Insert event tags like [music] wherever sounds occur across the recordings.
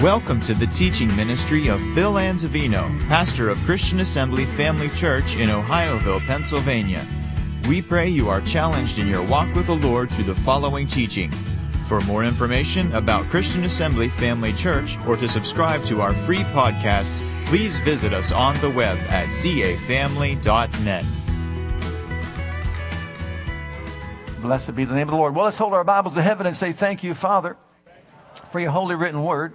Welcome to the teaching ministry of Bill Anzavino, pastor of Christian Assembly Family Church in Ohioville, Pennsylvania. We pray you are challenged in your walk with the Lord through the following teaching. For more information about Christian Assembly Family Church or to subscribe to our free podcasts, please visit us on the web at cafamily.net. Blessed be the name of the Lord. Well, let's hold our Bibles to heaven and say, Thank you, Father, for your holy written word.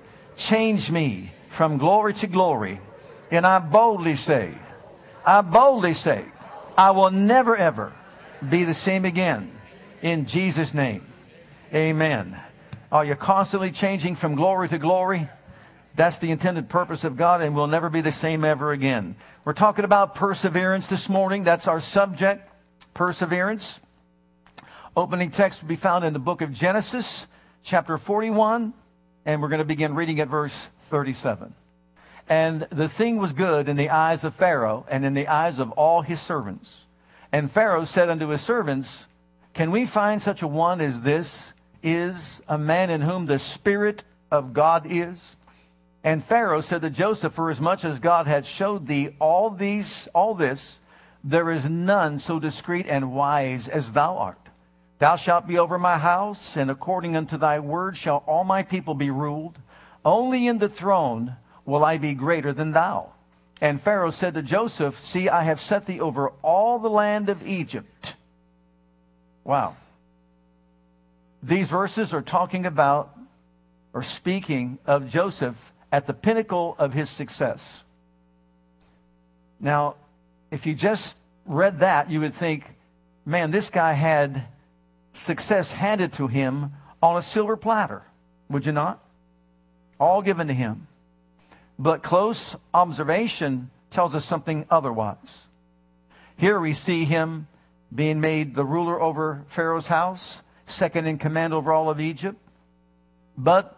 change me from glory to glory. And I boldly say, I boldly say, I will never ever be the same again. In Jesus' name. Amen. Are you constantly changing from glory to glory? That's the intended purpose of God, and we'll never be the same ever again. We're talking about perseverance this morning. That's our subject, perseverance. Opening text will be found in the book of Genesis, chapter 41, and we're going to begin reading at verse 37. And the thing was good in the eyes of Pharaoh and in the eyes of all his servants. And Pharaoh said unto his servants, Can we find such a one as this is a man in whom the Spirit of God is? And Pharaoh said to Joseph, For as much as God had showed thee all these, all this, there is none so discreet and wise as thou art. Thou shalt be over my house, and according unto thy word shall all my people be ruled. Only in the throne will I be greater than thou. And Pharaoh said to Joseph, See, I have set thee over all the land of Egypt. Wow. These verses are talking about or speaking of Joseph at the pinnacle of his success. Now, if you just read that, you would think, man, this guy had success handed to him on a silver platter, would you not? All given to him. But close observation tells us something otherwise. Here we see him being made the ruler over Pharaoh's house, second in command over all of Egypt. But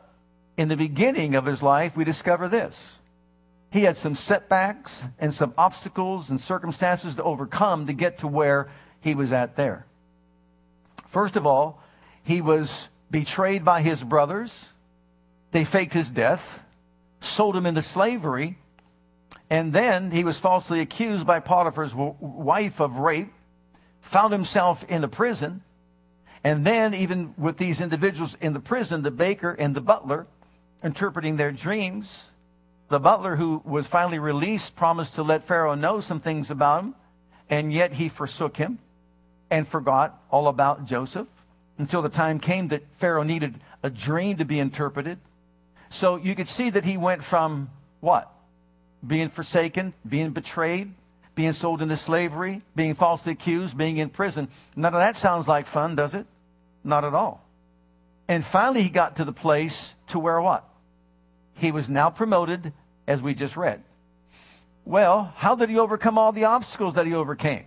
in the beginning of his life, we discover this. He had some setbacks and some obstacles and circumstances to overcome to get to where he was at there. First of all, he was betrayed by his brothers. They faked his death, sold him into slavery, and then he was falsely accused by Potiphar's wife of rape, found himself in a prison, and then, even with these individuals in the prison, the baker and the butler interpreting their dreams, the butler who was finally released promised to let Pharaoh know some things about him, and yet he forsook him and forgot all about Joseph until the time came that Pharaoh needed a dream to be interpreted. So you could see that he went from what? Being forsaken, being betrayed, being sold into slavery, being falsely accused, being in prison. None of that sounds like fun, does it? Not at all. And finally he got to the place to where what? He was now promoted, as we just read. Well, how did he overcome all the obstacles that he overcame?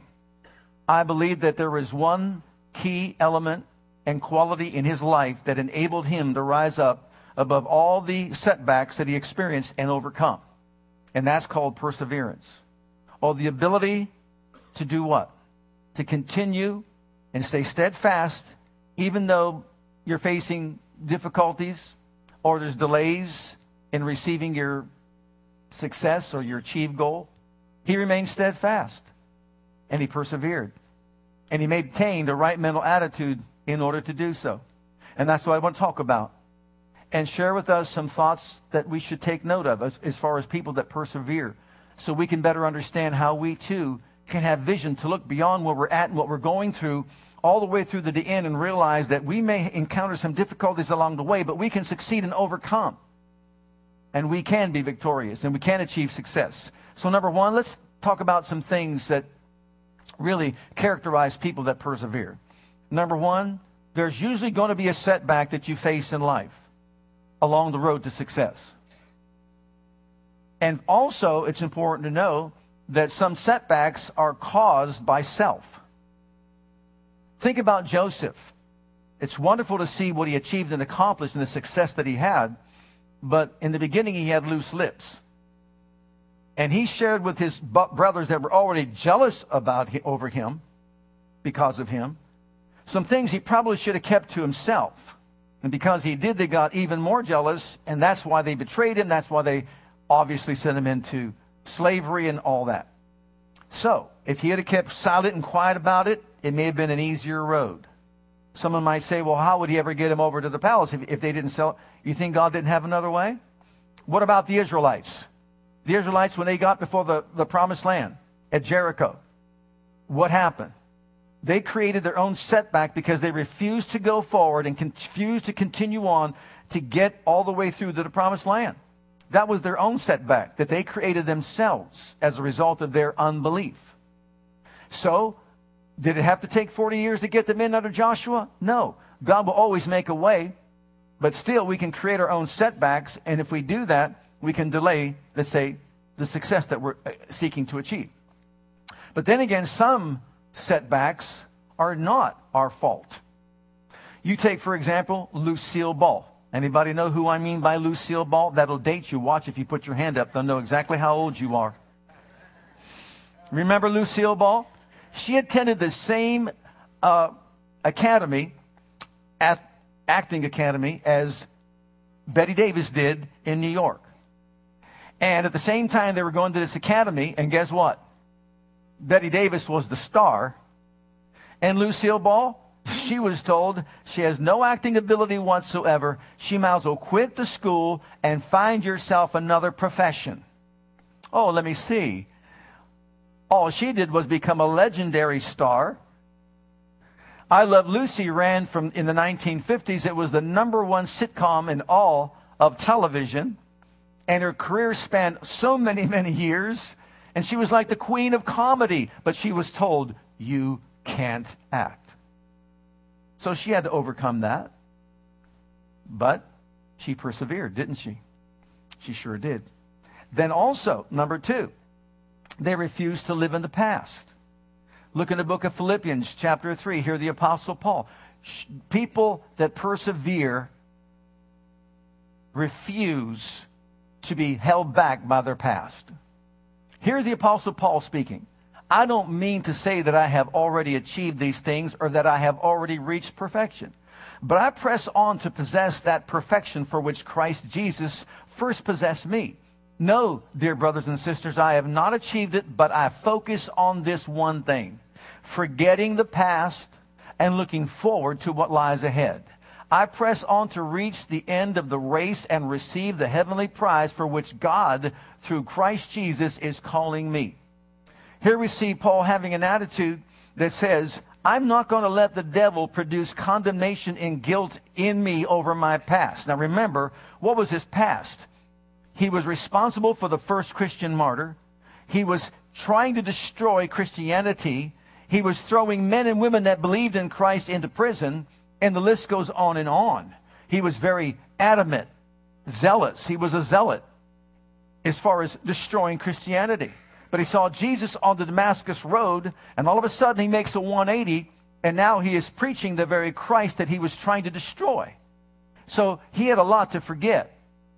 I believe that there is one key element and quality in his life that enabled him to rise up above all the setbacks that he experienced and overcome. And that's called perseverance. Or the ability to do what? To continue and stay steadfast even though you're facing difficulties or there's delays in receiving your success or your achieved goal. He remained steadfast and he persevered. And he maintained a right mental attitude in order to do so. And that's what I want to talk about. And share with us some thoughts that we should take note of as, as far as people that persevere. So we can better understand how we too can have vision to look beyond where we're at and what we're going through all the way through to the end and realize that we may encounter some difficulties along the way, but we can succeed and overcome. And we can be victorious and we can achieve success. So, number one, let's talk about some things that really characterize people that persevere. Number one, there's usually going to be a setback that you face in life along the road to success. And also, it's important to know that some setbacks are caused by self. Think about Joseph. It's wonderful to see what he achieved and accomplished and the success that he had, but in the beginning he had loose lips. And he shared with his brothers that were already jealous about over him because of him some things he probably should have kept to himself. And because he did, they got even more jealous, and that's why they betrayed him. That's why they obviously sent him into slavery and all that. So, if he had kept silent and quiet about it, it may have been an easier road. Someone might say, well, how would he ever get him over to the palace if, if they didn't sell? You think God didn't have another way? What about the Israelites? The Israelites, when they got before the, the promised land at Jericho, what happened? They created their own setback because they refused to go forward and refused to continue on to get all the way through to the promised land. That was their own setback that they created themselves as a result of their unbelief. So, did it have to take 40 years to get them in under Joshua? No. God will always make a way, but still we can create our own setbacks, and if we do that, we can delay, let's say, the success that we're uh, seeking to achieve. But then again, some setbacks are not our fault. You take, for example, Lucille Ball. Anybody know who I mean by Lucille Ball? That'll date you. Watch if you put your hand up, they'll know exactly how old you are. Remember Lucille Ball? She attended the same uh, academy, at acting academy, as Bette Davis did in New York. And at the same time, they were going to this academy, and guess what? Bette Davis was the star, and Lucille Ball she was told she has no acting ability whatsoever. She might as well quit the school and find yourself another profession. Oh, let me see. All she did was become a legendary star. I Love Lucy ran from in the 1950s. It was the number one sitcom in all of television. And her career spanned so many, [laughs] many years. And she was like the queen of comedy. But she was told, you can't act. So she had to overcome that. But she persevered, didn't she? She sure did. Then also, number two, they refused to live in the past. Look in the book of Philippians, chapter 3. Here, the Apostle Paul. People that persevere refuse to be held back by their past. Here's the Apostle Paul speaking. I don't mean to say that I have already achieved these things or that I have already reached perfection. But I press on to possess that perfection for which Christ Jesus first possessed me. No, dear brothers and sisters, I have not achieved it, but I focus on this one thing forgetting the past and looking forward to what lies ahead. I press on to reach the end of the race and receive the heavenly prize for which God, through Christ Jesus, is calling me. Here we see Paul having an attitude that says, I'm not going to let the devil produce condemnation and guilt in me over my past. Now remember, what was his past? He was responsible for the first Christian martyr. He was trying to destroy Christianity. He was throwing men and women that believed in Christ into prison, and the list goes on and on. He was very adamant, zealous. He was a zealot as far as destroying Christianity but he saw Jesus on the Damascus Road, and all of a sudden he makes a 180, and now he is preaching the very Christ that he was trying to destroy. So he had a lot to forget.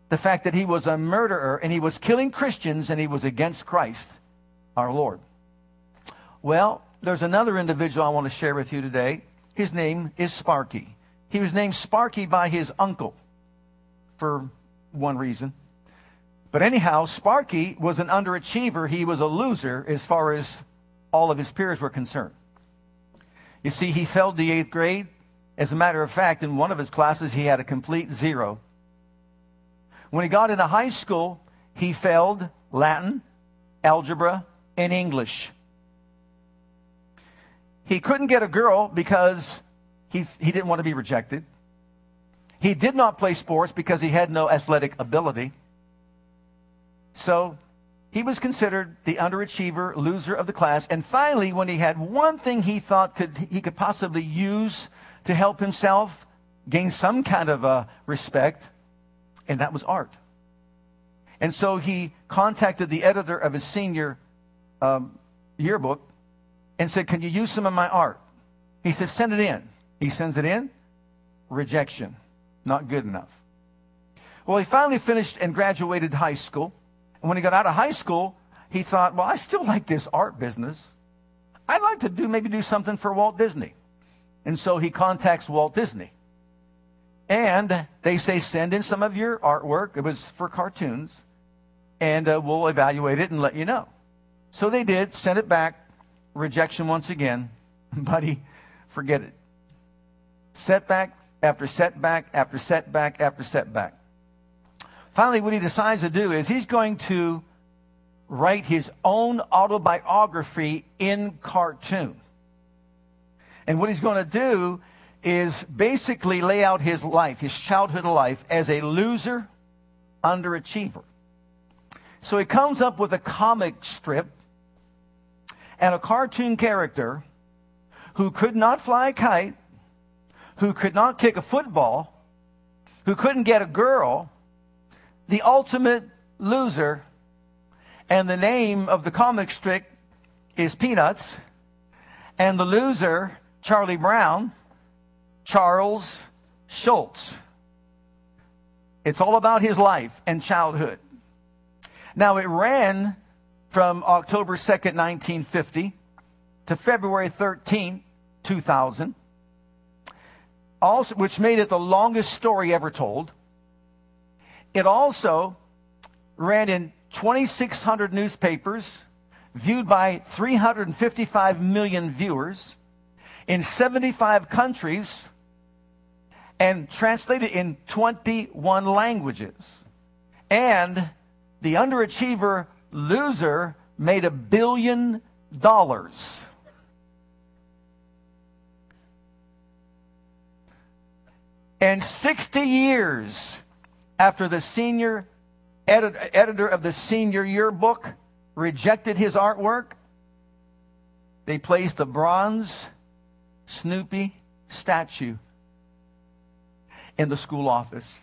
The fact that he was a murderer and he was killing Christians and he was against Christ, our Lord. Well, there's another individual I want to share with you today. His name is Sparky. He was named Sparky by his uncle for one reason. But anyhow, Sparky was an underachiever. He was a loser as far as all of his peers were concerned. You see, he failed the eighth grade. As a matter of fact, in one of his classes, he had a complete zero. When he got into high school, he failed Latin, algebra, and English. He couldn't get a girl because he, he didn't want to be rejected. He did not play sports because he had no athletic ability. So he was considered the underachiever, loser of the class. And finally, when he had one thing he thought could, he could possibly use to help himself gain some kind of uh, respect, and that was art. And so he contacted the editor of his senior um, yearbook and said, Can you use some of my art? He said, Send it in. He sends it in. Rejection. Not good enough. Well, he finally finished and graduated high school. And when he got out of high school, he thought, Well, I still like this art business. I'd like to do maybe do something for Walt Disney. And so he contacts Walt Disney. And they say, send in some of your artwork. It was for cartoons. And uh, we'll evaluate it and let you know. So they did, sent it back. Rejection once again. [laughs] Buddy, forget it. Setback after setback after setback after setback. Finally, what he decides to do is he's going to write his own autobiography in cartoon. And what he's going to do is basically lay out his life, his childhood life, as a loser, underachiever. So he comes up with a comic strip and a cartoon character who could not fly a kite, who could not kick a football, who couldn't get a girl, the ultimate loser and the name of the comic strip is Peanuts. And the loser, Charlie Brown, Charles Schulz. It's all about his life and childhood. Now, it ran from October 2nd, 1950 to February 13, 2000, also, which made it the longest story ever told. It also ran in 2,600 newspapers, viewed by 355 million viewers in 75 countries, and translated in 21 languages. And the underachiever loser made a billion dollars. And 60 years after the senior edit- editor of the senior yearbook rejected his artwork, they placed a bronze Snoopy statue in the school office.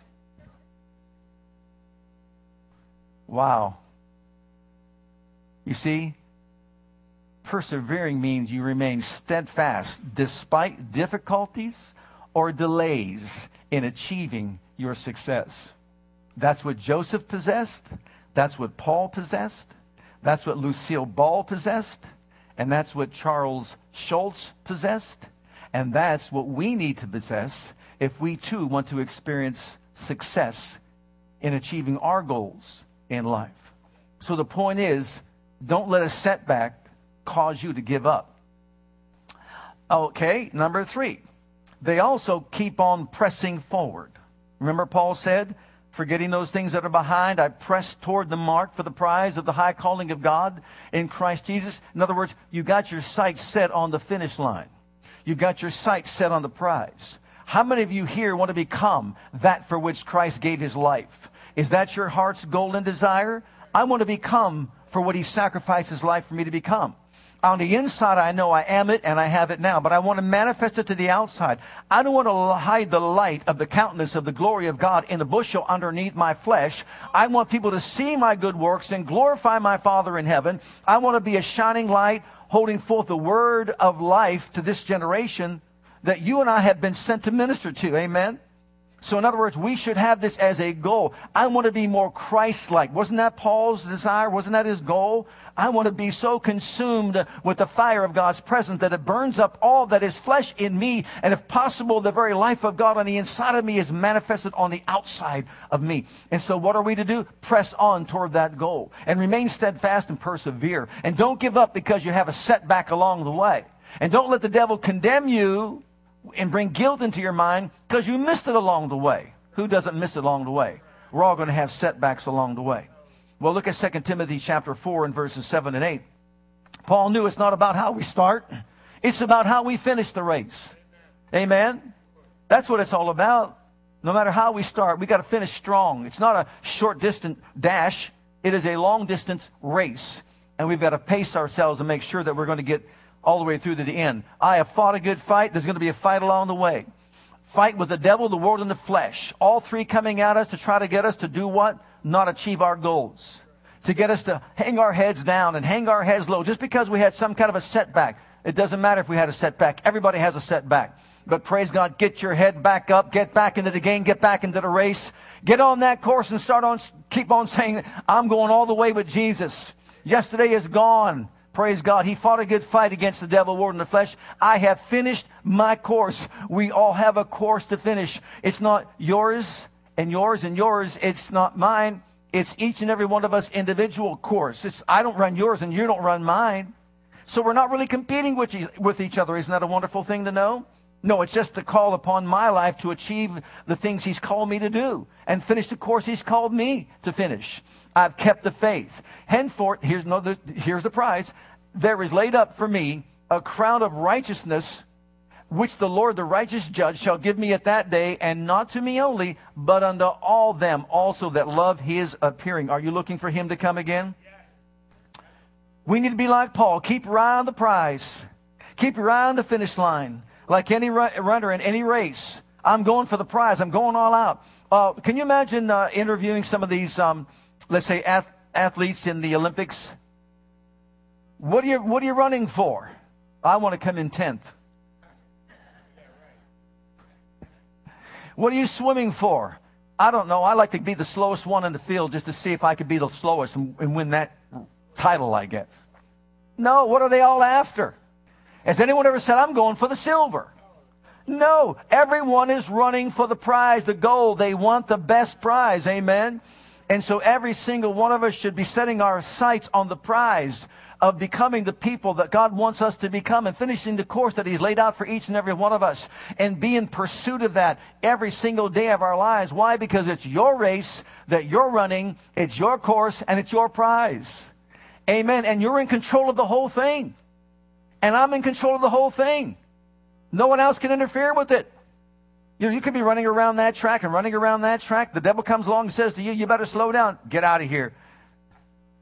Wow. You see, persevering means you remain steadfast despite difficulties or delays in achieving your success. That's what Joseph possessed. That's what Paul possessed. That's what Lucille Ball possessed. And that's what Charles Schulz possessed. And that's what we need to possess if we too want to experience success in achieving our goals in life. So the point is, don't let a setback cause you to give up. Okay, number three, they also keep on pressing forward. Remember, Paul said, forgetting those things that are behind, I press toward the mark for the prize of the high calling of God in Christ Jesus. In other words, you got your sights set on the finish line. You got your sights set on the prize. How many of you here want to become that for which Christ gave his life? Is that your heart's golden desire? I want to become for what he sacrificed his life for me to become. On the inside, I know I am it and I have it now, but I want to manifest it to the outside. I don't want to hide the light of the countenance of the glory of God in a bushel underneath my flesh. I want people to see my good works and glorify my Father in heaven. I want to be a shining light holding forth the word of life to this generation that you and I have been sent to minister to. Amen. So, in other words, we should have this as a goal. I want to be more Christ like. Wasn't that Paul's desire? Wasn't that his goal? I want to be so consumed with the fire of God's presence that it burns up all that is flesh in me. And if possible, the very life of God on the inside of me is manifested on the outside of me. And so, what are we to do? Press on toward that goal and remain steadfast and persevere. And don't give up because you have a setback along the way. And don't let the devil condemn you and bring guilt into your mind because you missed it along the way. Who doesn't miss it along the way? We're all going to have setbacks along the way. Well, look at 2 Timothy chapter 4 and verses 7 and 8. Paul knew it's not about how we start, it's about how we finish the race. Amen? That's what it's all about. No matter how we start, we got to finish strong. It's not a short distance dash, it is a long distance race. And we've got to pace ourselves and make sure that we're going to get all the way through to the end. I have fought a good fight. There's going to be a fight along the way. fight with the devil, the world, and the flesh. All three coming at us to try to get us to do what? Not achieve our goals. To get us to hang our heads down and hang our heads low just because we had some kind of a setback. It doesn't matter if we had a setback. Everybody has a setback. But praise God, get your head back up, get back into the game, get back into the race. Get on that course and start on, keep on saying, I'm going all the way with Jesus. Yesterday is gone. Praise God. He fought a good fight against the devil, word in the flesh. I have finished my course. We all have a course to finish. It's not yours and yours and yours. It's not mine. It's each and every one of us individual course. It's I don't run yours and you don't run mine. So we're not really competing with, with each other. Isn't that a wonderful thing to know? No, it's just to call upon my life to achieve the things He's called me to do and finish the course He's called me to finish. I've kept the faith. Henceforth, here's, no, here's the prize. There is laid up for me a crown of righteousness, which the Lord, the righteous judge, shall give me at that day, and not to me only, but unto all them also that love his appearing. Are you looking for him to come again? We need to be like Paul. Keep your eye on the prize. Keep your eye on the finish line. Like any runner in any race. I'm going for the prize. I'm going all out. Uh, can you imagine uh, interviewing some of these um, let's say, ath- athletes in the Olympics. What are you, what are you running for? I want to come in 10th. What are you swimming for? I don't know. I like to be the slowest one in the field just to see if I could be the slowest and, and win that title, I guess. No, what are they all after? Has anyone ever said, I'm going for the silver? No, everyone is running for the prize, the gold. They want the best prize. Amen. And so every single one of us should be setting our sights on the prize of becoming the people that God wants us to become and finishing the course that He's laid out for each and every one of us and be in pursuit of that every single day of our lives. Why? Because it's your race that you're running, it's your course, and it's your prize. Amen. And you're in control of the whole thing. And I'm in control of the whole thing. No one else can interfere with it. You know, you could be running around that track and running around that track. The devil comes along and says to you, you better slow down. Get out of here.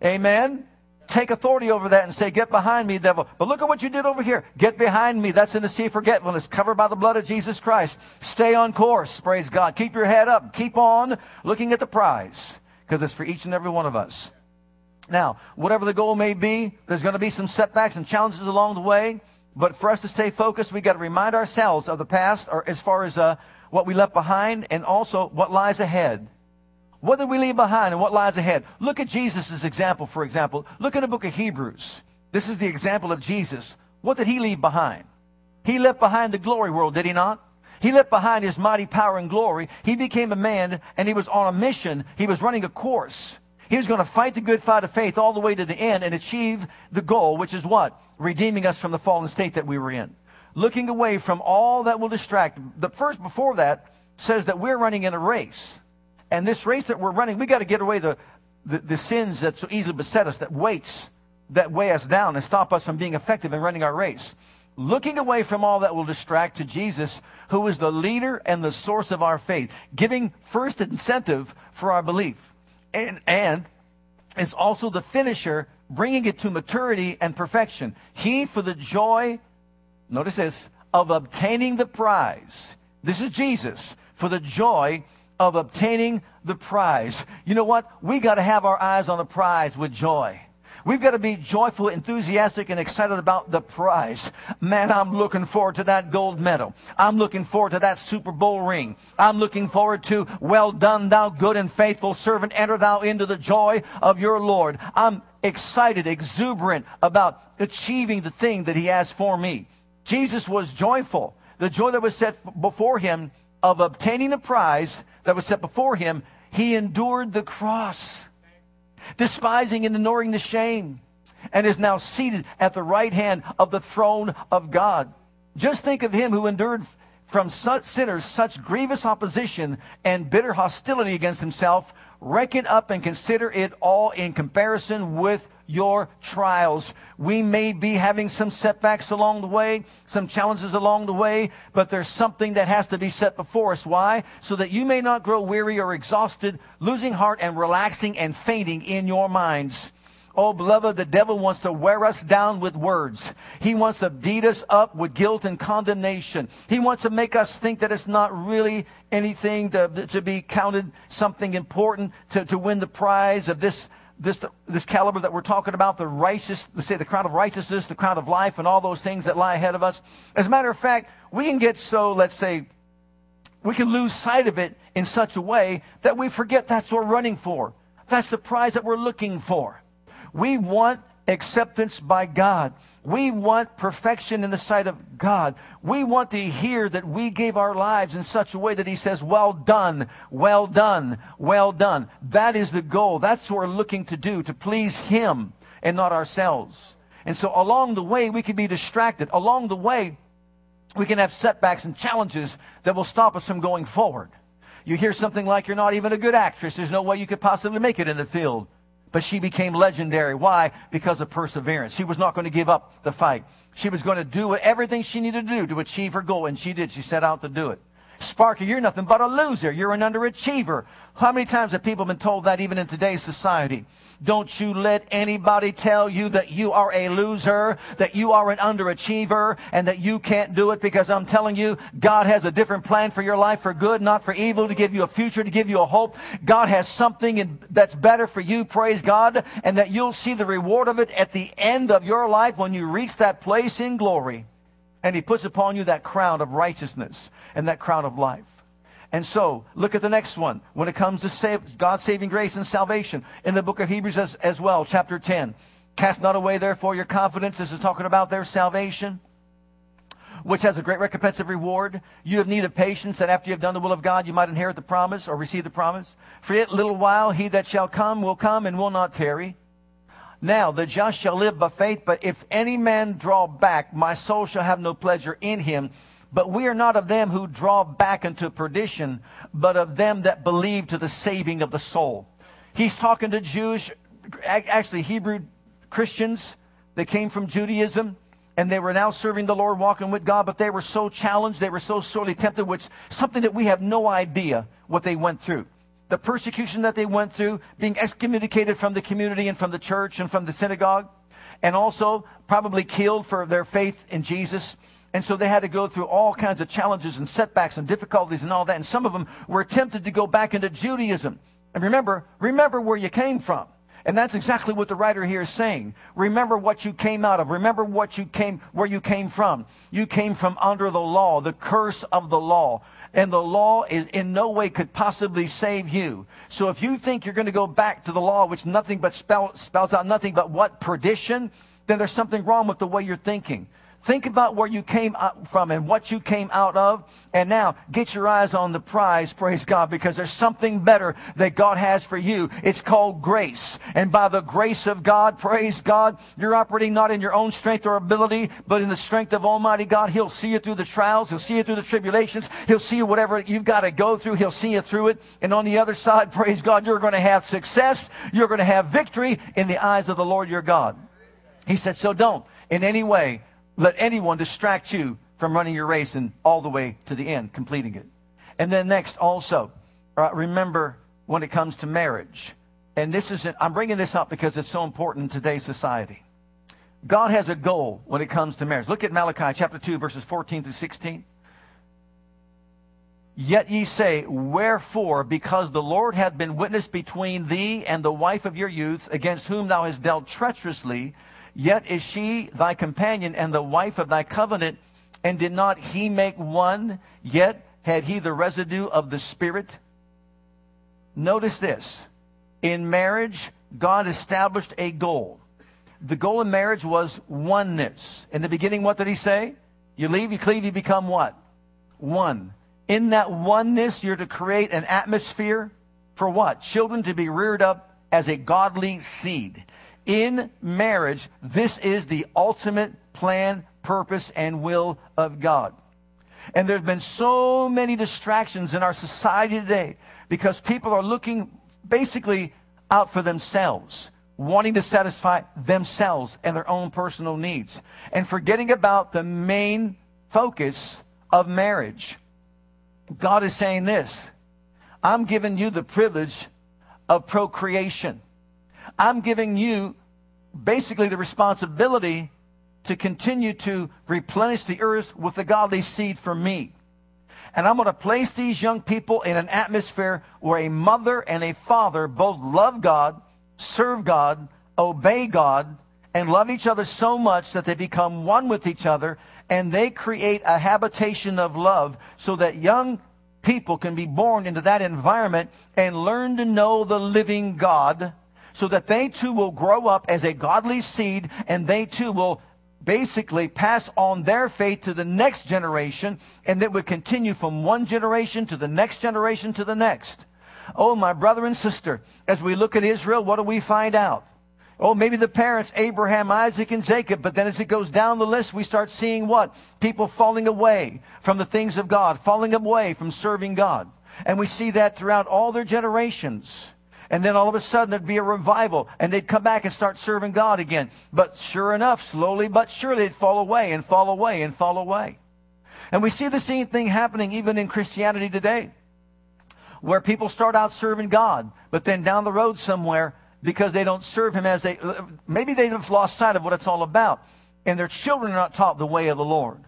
Amen. Take authority over that and say, get behind me, devil. But look at what you did over here. Get behind me. That's in the sea of forgetfulness, covered by the blood of Jesus Christ. Stay on course. Praise God. Keep your head up. Keep on looking at the prize because it's for each and every one of us. Now, whatever the goal may be, there's going to be some setbacks and challenges along the way. But for us to stay focused, we got to remind ourselves of the past, or as far as uh, what we left behind, and also what lies ahead. What did we leave behind, and what lies ahead? Look at Jesus' example, for example. Look at the book of Hebrews. This is the example of Jesus. What did he leave behind? He left behind the glory world, did he not? He left behind his mighty power and glory. He became a man, and he was on a mission. He was running a course. He was going to fight the good fight of faith all the way to the end and achieve the goal, which is what? Redeeming us from the fallen state that we were in. Looking away from all that will distract. The first before that says that we're running in a race. And this race that we're running, we got to get away the, the, the sins that so easily beset us, that weights, that weigh us down and stop us from being effective in running our race. Looking away from all that will distract to Jesus, who is the leader and the source of our faith, giving first incentive for our belief and, and it's also the finisher, bringing it to maturity and perfection. He, for the joy, notice this, of obtaining the prize. This is Jesus, for the joy of obtaining the prize. You know what? We got to have our eyes on the prize with joy. We've got to be joyful, enthusiastic, and excited about the prize. Man, I'm looking forward to that gold medal. I'm looking forward to that Super Bowl ring. I'm looking forward to, well done, thou good and faithful servant. Enter thou into the joy of your Lord. I'm excited, exuberant about achieving the thing that he has for me. Jesus was joyful. The joy that was set before him of obtaining a prize that was set before him, he endured the cross despising and ignoring the shame, and is now seated at the right hand of the throne of God. Just think of him who endured from such sinners such grievous opposition and bitter hostility against himself. Reckon up and consider it all in comparison with your trials. We may be having some setbacks along the way, some challenges along the way, but there's something that has to be set before us. Why? So that you may not grow weary or exhausted, losing heart and relaxing and fainting in your minds. Oh, beloved, the devil wants to wear us down with words. He wants to beat us up with guilt and condemnation. He wants to make us think that it's not really anything to, to be counted something important to, to win the prize of this, this, this caliber that we're talking about, the righteous, let's say the crown of righteousness, the crown of life, and all those things that lie ahead of us. As a matter of fact, we can get so, let's say, we can lose sight of it in such a way that we forget that's what we're running for. That's the prize that we're looking for. We want acceptance by God. We want perfection in the sight of God. We want to hear that we gave our lives in such a way that He says, Well done, well done, well done. That is the goal. That's what we're looking to do, to please Him and not ourselves. And so along the way, we can be distracted. Along the way, we can have setbacks and challenges that will stop us from going forward. You hear something like you're not even a good actress. There's no way you could possibly make it in the field. But she became legendary. Why? Because of perseverance. She was not going to give up the fight. She was going to do everything she needed to do to achieve her goal, and she did. She set out to do it. Sparky, you're nothing but a loser. You're an underachiever. How many times have people been told that even in today's society? Don't you let anybody tell you that you are a loser, that you are an underachiever, and that you can't do it because I'm telling you, God has a different plan for your life for good, not for evil, to give you a future, to give you a hope. God has something in, that's better for you, praise God, and that you'll see the reward of it at the end of your life when you reach that place in glory. And He puts upon you that crown of righteousness and that crown of life. And so, look at the next one. When it comes to save, God's saving grace and salvation, in the book of Hebrews as, as well, chapter 10. Cast not away, therefore, your confidence. This is talking about their salvation, which has a great recompense of reward. You have need of patience, that after you have done the will of God, you might inherit the promise or receive the promise. For yet a little while, he that shall come will come and will not tarry. Now, the just shall live by faith, but if any man draw back, my soul shall have no pleasure in him. But we are not of them who draw back into perdition, but of them that believe to the saving of the soul. He's talking to Jewish, actually Hebrew Christians that came from Judaism and they were now serving the Lord, walking with God, but they were so challenged, they were so sorely tempted, which something that we have no idea what they went through. The persecution that they went through, being excommunicated from the community and from the church and from the synagogue, and also probably killed for their faith in Jesus. And so they had to go through all kinds of challenges and setbacks and difficulties and all that. And some of them were tempted to go back into Judaism. And remember, remember where you came from. And that's exactly what the writer here is saying. Remember what you came out of. Remember what you came, where you came from. You came from under the law, the curse of the law. And the law is in no way could possibly save you. So if you think you're going to go back to the law, which nothing but spell, spells out nothing but what perdition, then there's something wrong with the way you're thinking. Think about where you came from and what you came out of. And now get your eyes on the prize, praise God, because there's something better that God has for you. It's called grace. And by the grace of God, praise God, you're operating not in your own strength or ability, but in the strength of Almighty God. He'll see you through the trials. He'll see you through the tribulations. He'll see you whatever you've got to go through. He'll see you through it. And on the other side, praise God, you're going to have success. You're going to have victory in the eyes of the Lord your God. He said, so don't in any way let anyone distract you from running your race and all the way to the end, completing it. And then next, also, uh, remember when it comes to marriage. And this is, I'm bringing this up because it's so important in today's society. God has a goal when it comes to marriage. Look at Malachi chapter 2, verses 14 through 16. Yet ye say, Wherefore, because the Lord hath been witness between thee and the wife of your youth, against whom thou hast dealt treacherously, Yet is she thy companion and the wife of thy covenant, and did not he make one? Yet had he the residue of the Spirit? Notice this. In marriage, God established a goal. The goal of marriage was oneness. In the beginning, what did he say? You leave, you cleave, you become what? One. In that oneness, you're to create an atmosphere for what? Children to be reared up as a godly seed in marriage, this is the ultimate plan, purpose, and will of God. And there's been so many distractions in our society today because people are looking basically out for themselves, wanting to satisfy themselves and their own personal needs, and forgetting about the main focus of marriage. God is saying this I'm giving you the privilege of procreation. I'm giving you basically the responsibility to continue to replenish the earth with the godly seed for me. And I'm going to place these young people in an atmosphere where a mother and a father both love God, serve God, obey God, and love each other so much that they become one with each other and they create a habitation of love so that young people can be born into that environment and learn to know the living God so that they too will grow up as a godly seed and they too will basically pass on their faith to the next generation and that would continue from one generation to the next generation to the next. Oh, my brother and sister, as we look at Israel, what do we find out? Oh, maybe the parents, Abraham, Isaac, and Jacob. But then as it goes down the list, we start seeing what? People falling away from the things of God, falling away from serving God. And we see that throughout all their generations. And then all of a sudden there'd be a revival and they'd come back and start serving God again. But sure enough, slowly but surely they'd fall away and fall away and fall away. And we see the same thing happening even in Christianity today, where people start out serving God, but then down the road somewhere, because they don't serve him as they, maybe they've lost sight of what it's all about. And their children are not taught the way of the Lord.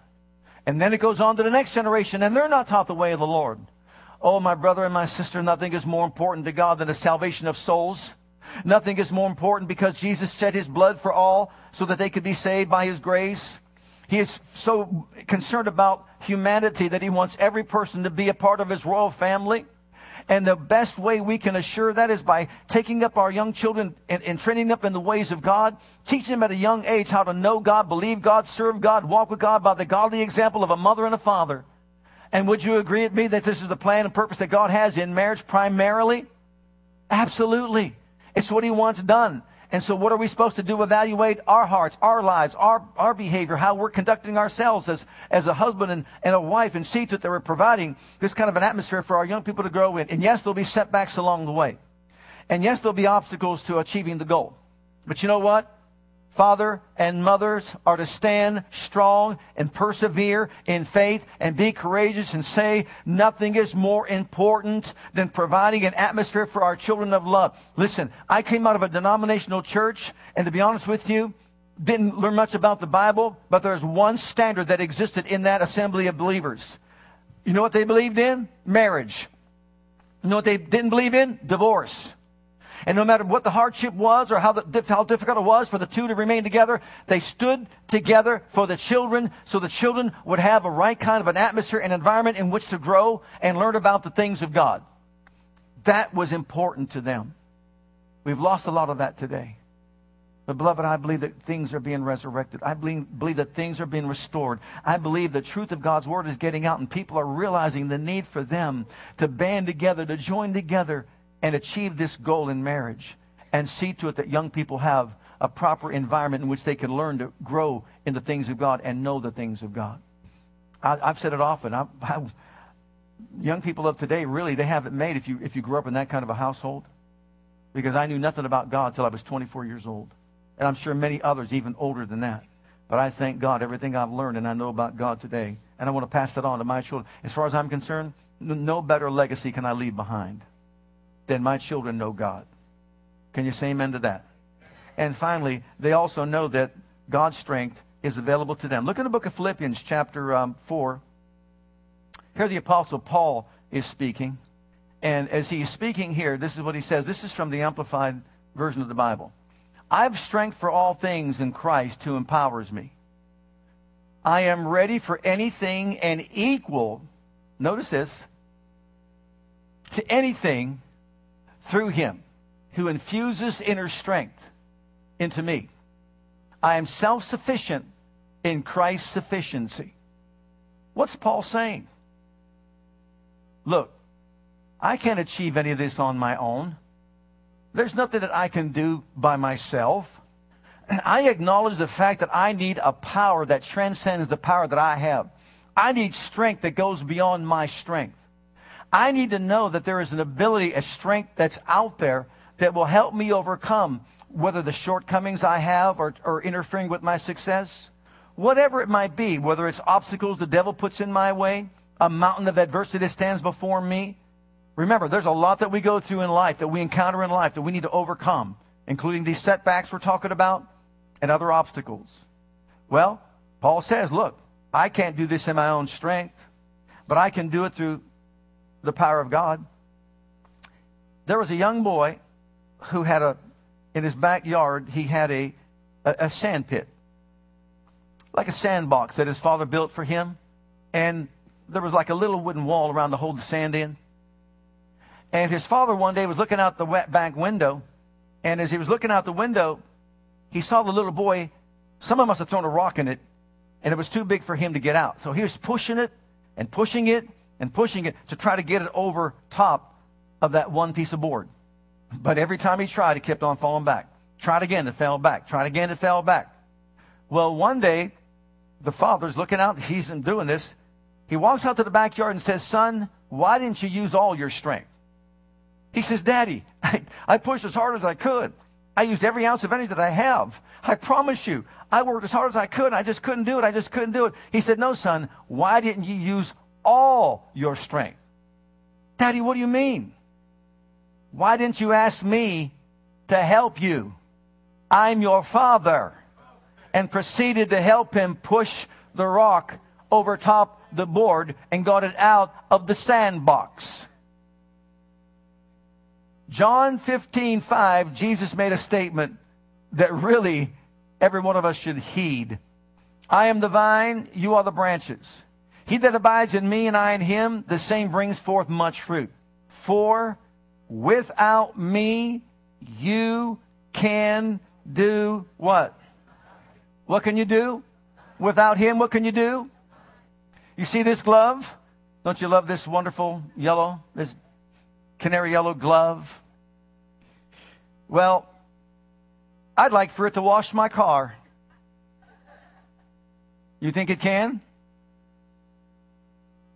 And then it goes on to the next generation and they're not taught the way of the Lord. Oh, my brother and my sister, nothing is more important to God than the salvation of souls. Nothing is more important because Jesus shed his blood for all so that they could be saved by his grace. He is so concerned about humanity that he wants every person to be a part of his royal family. And the best way we can assure that is by taking up our young children and, and training them in the ways of God, teaching them at a young age how to know God, believe God, serve God, walk with God by the godly example of a mother and a father. And would you agree with me that this is the plan and purpose that God has in marriage primarily? Absolutely. It's what he wants done. And so what are we supposed to do? Evaluate our hearts, our lives, our, our behavior, how we're conducting ourselves as, as a husband and, and a wife and see that we're providing this kind of an atmosphere for our young people to grow in. And yes, there'll be setbacks along the way. And yes, there'll be obstacles to achieving the goal. But you know what? Father and mothers are to stand strong and persevere in faith and be courageous and say nothing is more important than providing an atmosphere for our children of love. Listen, I came out of a denominational church, and to be honest with you, didn't learn much about the Bible, but there's one standard that existed in that assembly of believers. You know what they believed in? Marriage. You know what they didn't believe in? Divorce. And no matter what the hardship was or how, the, how difficult it was for the two to remain together, they stood together for the children so the children would have a right kind of an atmosphere and environment in which to grow and learn about the things of God. That was important to them. We've lost a lot of that today. But beloved, I believe that things are being resurrected. I believe, believe that things are being restored. I believe the truth of God's word is getting out and people are realizing the need for them to band together, to join together and achieve this goal in marriage and see to it that young people have a proper environment in which they can learn to grow in the things of God and know the things of God. I, have said it often. I, I, young people of today, really, they have it made if you, if you grew up in that kind of a household. Because I knew nothing about God until I was 24 years old. And I'm sure many others even older than that. But I thank God everything I've learned and I know about God today. And I want to pass that on to my children. As far as I'm concerned, no better legacy can I leave behind then my children know God. Can you say amen to that? And finally, they also know that God's strength is available to them. Look in the book of Philippians, chapter um, 4. Here the Apostle Paul is speaking. And as he's speaking here, this is what he says. This is from the Amplified version of the Bible. I have strength for all things in Christ who empowers me. I am ready for anything and equal, notice this, to anything through him who infuses inner strength into me. I am self sufficient in Christ's sufficiency. What's Paul saying? Look, I can't achieve any of this on my own. There's nothing that I can do by myself. [clears throat] I acknowledge the fact that I need a power that transcends the power that I have. I need strength that goes beyond my strength. I need to know that there is an ability, a strength that's out there that will help me overcome whether the shortcomings I have are, are interfering with my success. Whatever it might be, whether it's obstacles the devil puts in my way, a mountain of adversity that stands before me. Remember, there's a lot that we go through in life, that we encounter in life, that we need to overcome, including these setbacks we're talking about. and other obstacles. Well, Paul says, look, I can't do this in my own strength, but I can do it through the power of God. There was a young boy who had a, in his backyard, he had a, a, a sand pit, like a sandbox that his father built for him. And there was like a little wooden wall around to hold the sand in. And his father one day was looking out the wet back window. And as he was looking out the window, he saw the little boy. Someone must have thrown a rock in it, and it was too big for him to get out. So he was pushing it and pushing it and pushing it to try to get it over top of that one piece of board. But every time he tried, it kept on falling back. Tried again, it fell back. Tried again, it fell back. Well, one day, the father's looking out, he's doing this. He walks out to the backyard and says, Son, why didn't you use all your strength? He says, Daddy, [laughs] I, I pushed as hard as I could. I used every ounce of energy that I have. I promise you, I worked as hard as I could. I just couldn't do it. I just couldn't do it. He said, No, son, why didn't you use all your strength? Daddy, what do you mean? Why didn't you ask me to help you? I'm your father. And proceeded to help him push the rock over top the board and got it out of the sandbox. John 15, 5, Jesus made a statement that really every one of us should heed. I am the vine, you are the branches. He that abides in me and I in him, the same brings forth much fruit. For without me, you can do what? What can you do? Without him, what can you do? You see this glove? Don't you love this wonderful yellow, this canary yellow glove? Well, I'd like for it to wash my car. You think it can?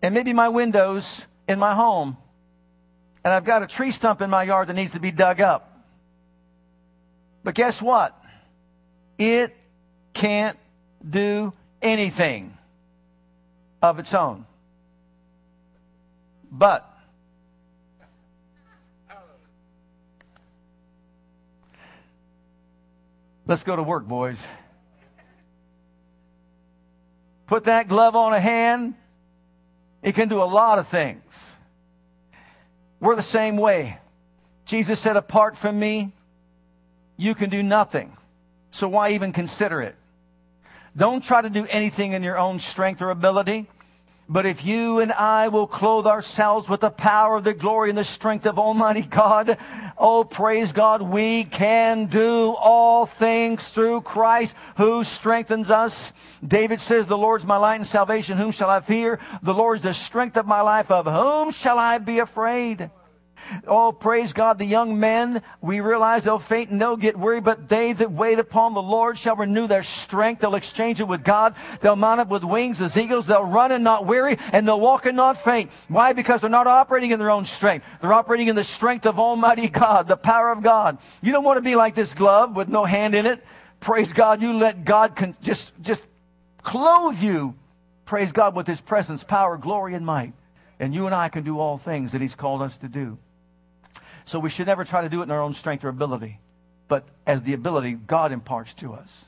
And maybe my windows in my home. And I've got a tree stump in my yard that needs to be dug up. But guess what? It can't do anything of its own. But let's go to work, boys. Put that glove on a hand, it can do a lot of things. We're the same way. Jesus said, Apart from me, you can do nothing. So why even consider it? Don't try to do anything in your own strength or ability. But if you and I will clothe ourselves with the power of the glory and the strength of Almighty God, oh, praise God, we can do all things through Christ who strengthens us. David says, The Lord's my light and salvation. Whom shall I fear? The Lord's the strength of my life. Of whom shall I be afraid? Oh, praise God. The young men, we realize they'll faint and they'll get weary, but they that wait upon the Lord shall renew their strength. They'll exchange it with God. They'll mount up with wings as eagles. They'll run and not weary, and they'll walk and not faint. Why? Because they're not operating in their own strength. They're operating in the strength of Almighty God, the power of God. You don't want to be like this glove with no hand in it. Praise God. You let God con- just, just clothe you. Praise God with His presence, power, glory, and might. And you and I can do all things that He's called us to do. So we should never try to do it in our own strength or ability, but as the ability God imparts to us.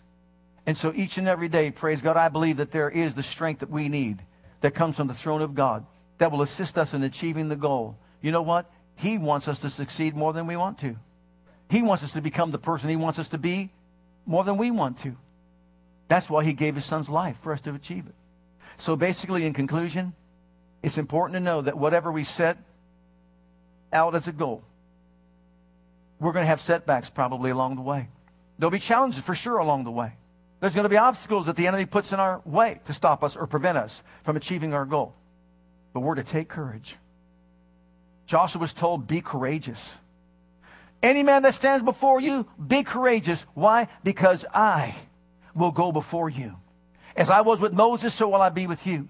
And so each and every day, praise God, I believe that there is the strength that we need that comes from the throne of God that will assist us in achieving the goal. You know what? He wants us to succeed more than we want to. He wants us to become the person he wants us to be more than we want to. That's why he gave his son's life for us to achieve it. So basically, in conclusion, it's important to know that whatever we set out as a goal, we're going to have setbacks probably along the way. There'll be challenges for sure along the way. There's going to be obstacles that the enemy puts in our way to stop us or prevent us from achieving our goal. But we're to take courage. Joshua was told, Be courageous. Any man that stands before you, be courageous. Why? Because I will go before you. As I was with Moses, so will I be with you.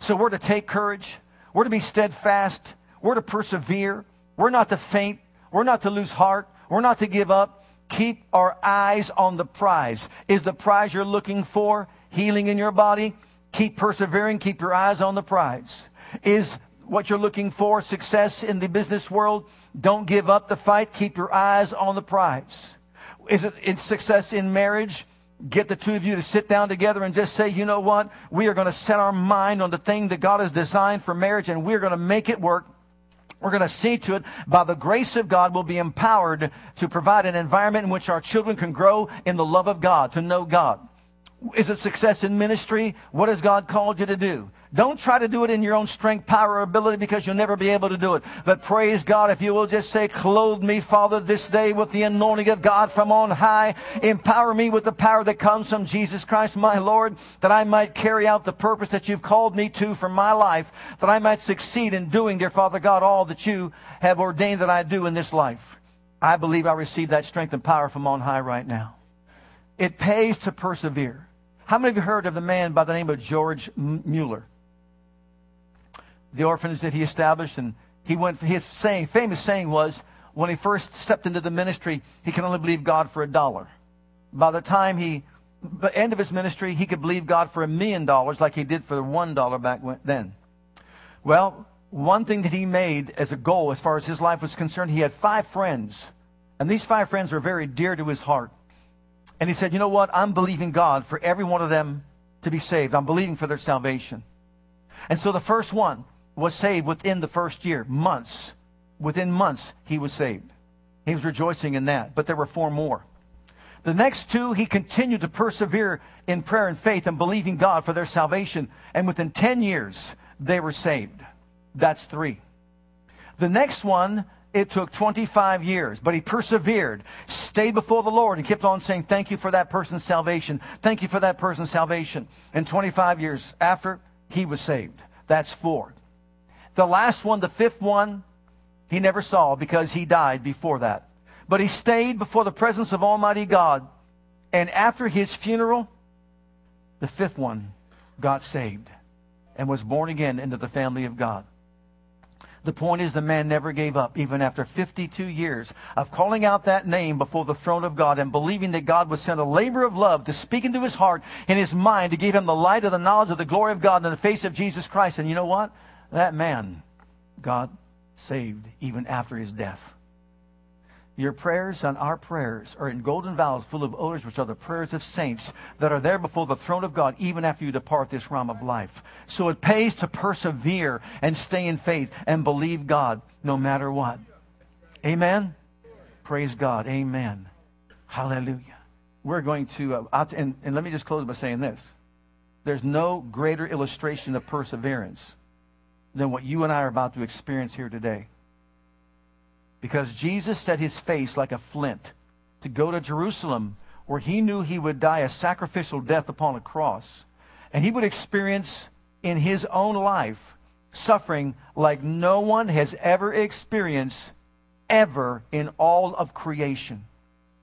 So we're to take courage. We're to be steadfast. We're to persevere. We're not to faint. We're not to lose heart. We're not to give up. Keep our eyes on the prize. Is the prize you're looking for healing in your body? Keep persevering. Keep your eyes on the prize. Is what you're looking for success in the business world? Don't give up the fight. Keep your eyes on the prize. Is it in success in marriage? get the two of you to sit down together and just say, you know what? We are going to set our mind on the thing that God has designed for marriage and we're going to make it work. We're going to see to it by the grace of God we'll be empowered to provide an environment in which our children can grow in the love of God, to know God. Is it success in ministry? What has God called you to do? Don't try to do it in your own strength, power, or ability because you'll never be able to do it. But praise God if you will just say, clothe me, Father, this day with the anointing of God from on high. Empower me with the power that comes from Jesus Christ, my Lord, that I might carry out the purpose that you've called me to for my life, that I might succeed in doing, dear Father God, all that you have ordained that I do in this life. I believe I receive that strength and power from on high right now. It pays to persevere. How many of you heard of the man by the name of George Mueller? the orphanage that he established. And he went, his saying, famous saying was, when he first stepped into the ministry, he could only believe God for a dollar. By the time he, the end of his ministry, he could believe God for a million dollars like he did for one dollar back then. Well, one thing that he made as a goal as far as his life was concerned, he had five friends. And these five friends were very dear to his heart. And he said, you know what? I'm believing God for every one of them to be saved. I'm believing for their salvation. And so the first one, was saved within the first year, months. Within months, he was saved. He was rejoicing in that. But there were four more. The next two, he continued to persevere in prayer and faith and believing God for their salvation. And within 10 years, they were saved. That's three. The next one, it took 25 years, but he persevered, stayed before the Lord, and kept on saying, Thank you for that person's salvation. Thank you for that person's salvation. And 25 years after, he was saved. That's four. The last one, the fifth one, he never saw because he died before that. But he stayed before the presence of Almighty God. And after his funeral, the fifth one got saved and was born again into the family of God. The point is, the man never gave up, even after 52 years of calling out that name before the throne of God and believing that God would send a labor of love to speak into his heart and his mind to give him the light of the knowledge of the glory of God in the face of Jesus Christ. And you know what? That man, God saved even after his death. Your prayers and our prayers are in golden vials full of odors, which are the prayers of saints that are there before the throne of God, even after you depart this realm of life. So it pays to persevere and stay in faith and believe God no matter what. Amen? Praise God. Amen. Hallelujah. We're going to, uh, and, and let me just close by saying this. There's no greater illustration of perseverance than what you and I are about to experience here today. Because Jesus set his face like a flint to go to Jerusalem where he knew he would die a sacrificial death upon a cross. And he would experience in his own life suffering like no one has ever experienced ever in all of creation.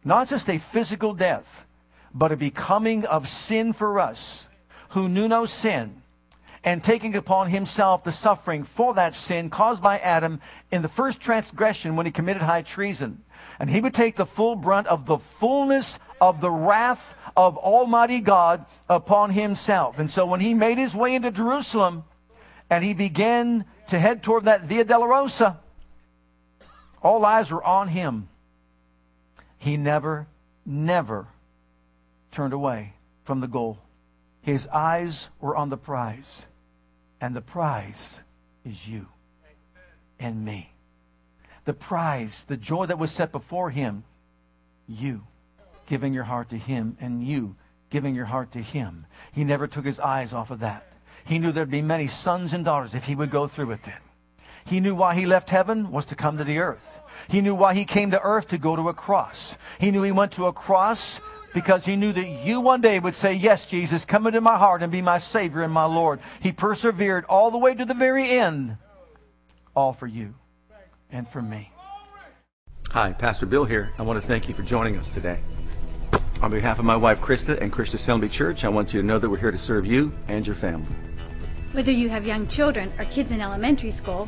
Not just a physical death, but a becoming of sin for us who knew no sin and taking upon himself the suffering for that sin caused by Adam in the first transgression when he committed high treason. And he would take the full brunt of the fullness of the wrath of Almighty God upon himself. And so when he made his way into Jerusalem and he began to head toward that Via Dolorosa, all eyes were on him. He never, never turned away from the goal. His eyes were on the prize. And the prize is you and me. The prize, the joy that was set before him, you giving your heart to him and you giving your heart to him. He never took his eyes off of that. He knew there'd be many sons and daughters if he would go through with it. He knew why he left heaven was to come to the earth. He knew why he came to earth to go to a cross. He knew he went to a cross because he knew that you one day would say, Yes, Jesus, come into my heart and be my Savior and my Lord. He persevered all the way to the very end, all for you and for me. Hi, Pastor Bill here. I want to thank you for joining us today. On behalf of my wife Krista and Christian Assembly Church, I want you to know that we're here to serve you and your family. Whether you have young children or kids in elementary school,